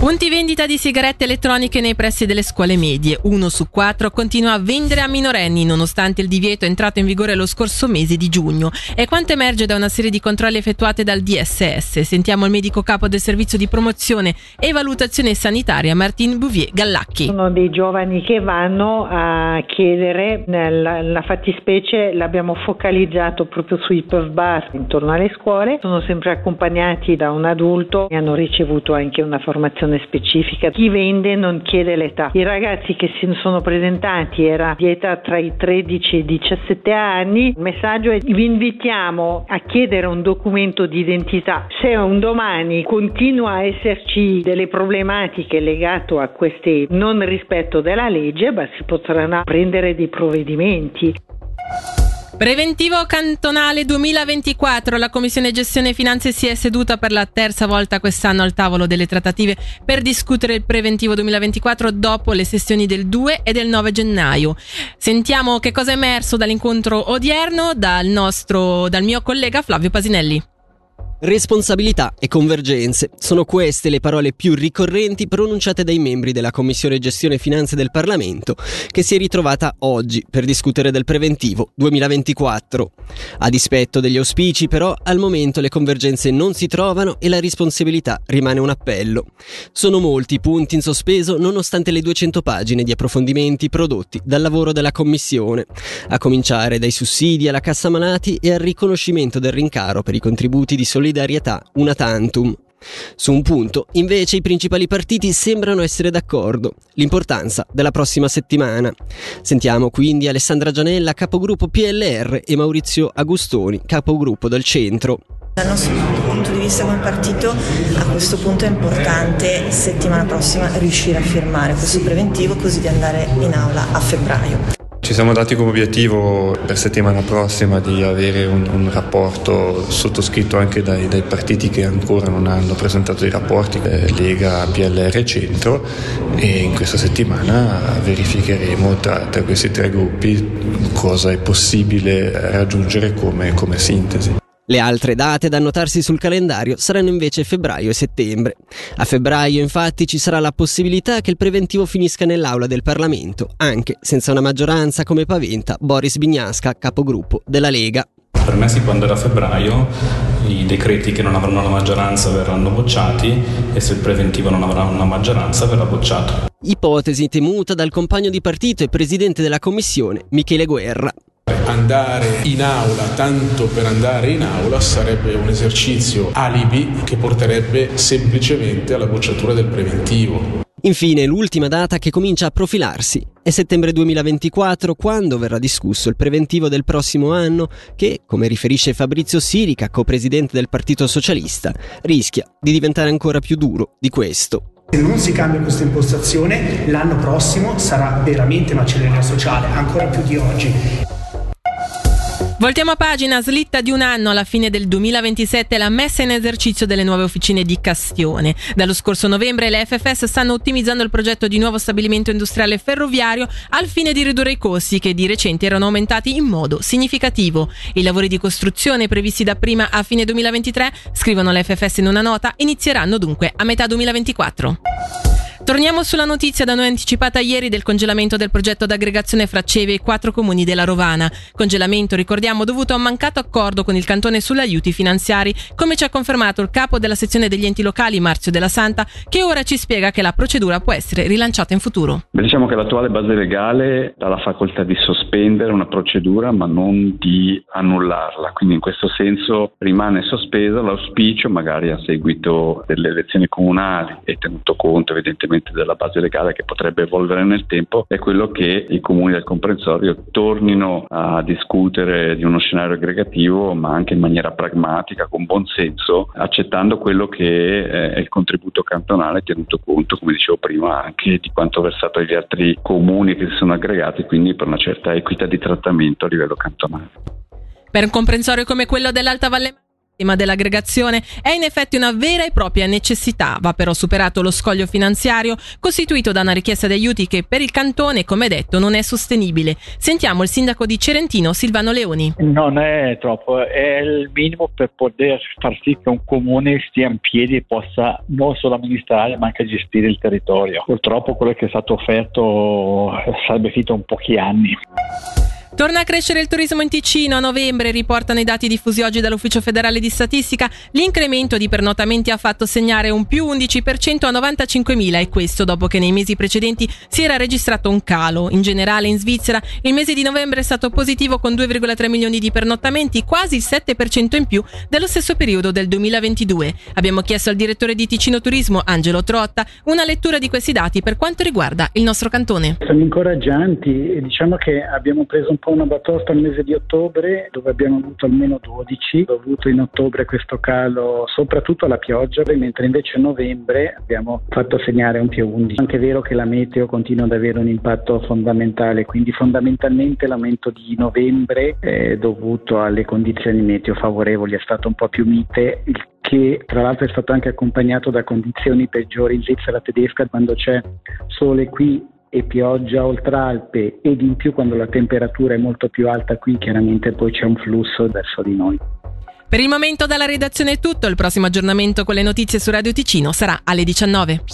Punti vendita di sigarette elettroniche nei pressi delle scuole medie. Uno su quattro continua a vendere a minorenni nonostante il divieto entrato in vigore lo scorso mese di giugno. E quanto emerge da una serie di controlli effettuati dal DSS. Sentiamo il medico capo del servizio di promozione e valutazione sanitaria Martin Bouvier Gallacchi. Sono dei giovani che vanno a chiedere, nella fattispecie l'abbiamo focalizzato proprio sui puff bar intorno alle scuole, sono sempre accompagnati da un adulto e hanno ricevuto anche una formazione informazione specifica. Chi vende non chiede l'età. I ragazzi che si sono presentati era di età tra i 13 e i 17 anni. Il messaggio è vi invitiamo a chiedere un documento di identità. Se un domani continua a esserci delle problematiche legate a questi non rispetto della legge, beh, si potranno prendere dei provvedimenti. Preventivo cantonale 2024. La Commissione Gestione e Finanze si è seduta per la terza volta quest'anno al tavolo delle trattative per discutere il preventivo 2024 dopo le sessioni del 2 e del 9 gennaio. Sentiamo che cosa è emerso dall'incontro odierno dal nostro, dal mio collega Flavio Pasinelli. Responsabilità e convergenze sono queste le parole più ricorrenti pronunciate dai membri della Commissione Gestione e Finanze del Parlamento, che si è ritrovata oggi per discutere del preventivo 2024. A dispetto degli auspici, però, al momento le convergenze non si trovano e la responsabilità rimane un appello. Sono molti i punti in sospeso nonostante le 200 pagine di approfondimenti prodotti dal lavoro della Commissione, a cominciare dai sussidi alla cassa malati e al riconoscimento del rincaro per i contributi di solidarietà solidarietà una tantum. Su un punto, invece, i principali partiti sembrano essere d'accordo, l'importanza della prossima settimana. Sentiamo quindi Alessandra Gianella, capogruppo PLR, e Maurizio Agustoni, capogruppo del centro. Dal nostro punto di vista come partito a questo punto è importante settimana prossima riuscire a firmare questo preventivo così di andare in aula a febbraio. Ci siamo dati come obiettivo per settimana prossima di avere un, un rapporto sottoscritto anche dai, dai, partiti che ancora non hanno presentato i rapporti, Lega, PLR e Centro e in questa settimana verificheremo tra, tra questi tre gruppi cosa è possibile raggiungere come, come sintesi. Le altre date da annotarsi sul calendario saranno invece febbraio e settembre. A febbraio infatti ci sarà la possibilità che il preventivo finisca nell'aula del Parlamento, anche senza una maggioranza come paventa Boris Bignasca, capogruppo della Lega. Per me si può andare a febbraio, i decreti che non avranno la maggioranza verranno bocciati e se il preventivo non avrà una maggioranza verrà bocciato. Ipotesi temuta dal compagno di partito e presidente della commissione Michele Guerra. Andare in aula tanto per andare in aula sarebbe un esercizio alibi che porterebbe semplicemente alla bocciatura del preventivo. Infine, l'ultima data che comincia a profilarsi è settembre 2024, quando verrà discusso il preventivo del prossimo anno che, come riferisce Fabrizio Sirica, co-presidente del Partito Socialista, rischia di diventare ancora più duro di questo. Se non si cambia questa impostazione, l'anno prossimo sarà veramente macelleria sociale, ancora più di oggi. Voltiamo a pagina, slitta di un anno alla fine del 2027 la messa in esercizio delle nuove officine di Castione. Dallo scorso novembre le FFS stanno ottimizzando il progetto di nuovo stabilimento industriale ferroviario al fine di ridurre i costi che di recente erano aumentati in modo significativo. I lavori di costruzione previsti da prima a fine 2023, scrivono le FFS in una nota, inizieranno dunque a metà 2024. Torniamo sulla notizia da noi anticipata ieri del congelamento del progetto d'aggregazione fra Ceve e quattro comuni della Rovana. Congelamento, ricordiamo, dovuto a un mancato accordo con il cantone sugli aiuti finanziari, come ci ha confermato il capo della sezione degli enti locali, Marzio della Santa, che ora ci spiega che la procedura può essere rilanciata in futuro. Beh, diciamo che l'attuale base legale dà la facoltà di sospendere una procedura ma non di annullarla, quindi in questo senso rimane sospesa l'auspicio, magari a seguito delle elezioni comunali e tenuto conto evidentemente evidentemente della base legale che potrebbe evolvere nel tempo è quello che i comuni del comprensorio tornino a discutere di uno scenario aggregativo ma anche in maniera pragmatica, con buon senso, accettando quello che è il contributo cantonale tenuto conto, come dicevo prima, anche di quanto versato agli altri comuni che si sono aggregati, quindi per una certa equità di trattamento a livello cantonale. Per un comprensorio come quello dell'Alta Valle tema dell'aggregazione è in effetti una vera e propria necessità. Va però superato lo scoglio finanziario costituito da una richiesta di aiuti che per il cantone, come detto, non è sostenibile. Sentiamo il sindaco di Cerentino, Silvano Leoni. Non è troppo, è il minimo per poter far sì che un comune stia in piedi e possa non solo amministrare ma anche gestire il territorio. Purtroppo quello che è stato offerto sarebbe finito in pochi anni. Torna a crescere il turismo in Ticino. A novembre, riportano i dati diffusi oggi dall'Ufficio federale di statistica, l'incremento di pernotamenti ha fatto segnare un più 11% a 95.000 e questo dopo che nei mesi precedenti si era registrato un calo. In generale in Svizzera il mese di novembre è stato positivo con 2,3 milioni di pernottamenti, quasi il 7% in più dello stesso periodo del 2022. Abbiamo chiesto al direttore di Ticino Turismo, Angelo Trotta, una lettura di questi dati per quanto riguarda il nostro cantone. Sono incoraggianti e diciamo che abbiamo preso un po' una batosta al mese di ottobre dove abbiamo avuto almeno 12, dovuto in ottobre questo calo soprattutto alla pioggia, mentre invece a novembre abbiamo fatto segnare un più 11. Anche è vero che la meteo continua ad avere un impatto fondamentale, quindi fondamentalmente l'aumento di novembre è dovuto alle condizioni meteo favorevoli, è stato un po' più mite, il che tra l'altro è stato anche accompagnato da condizioni peggiori in Svizzera tedesca quando c'è sole qui e pioggia oltre Alpe ed in più quando la temperatura è molto più alta qui chiaramente poi c'è un flusso verso di noi. Per il momento dalla redazione è tutto, il prossimo aggiornamento con le notizie su Radio Ticino sarà alle 19.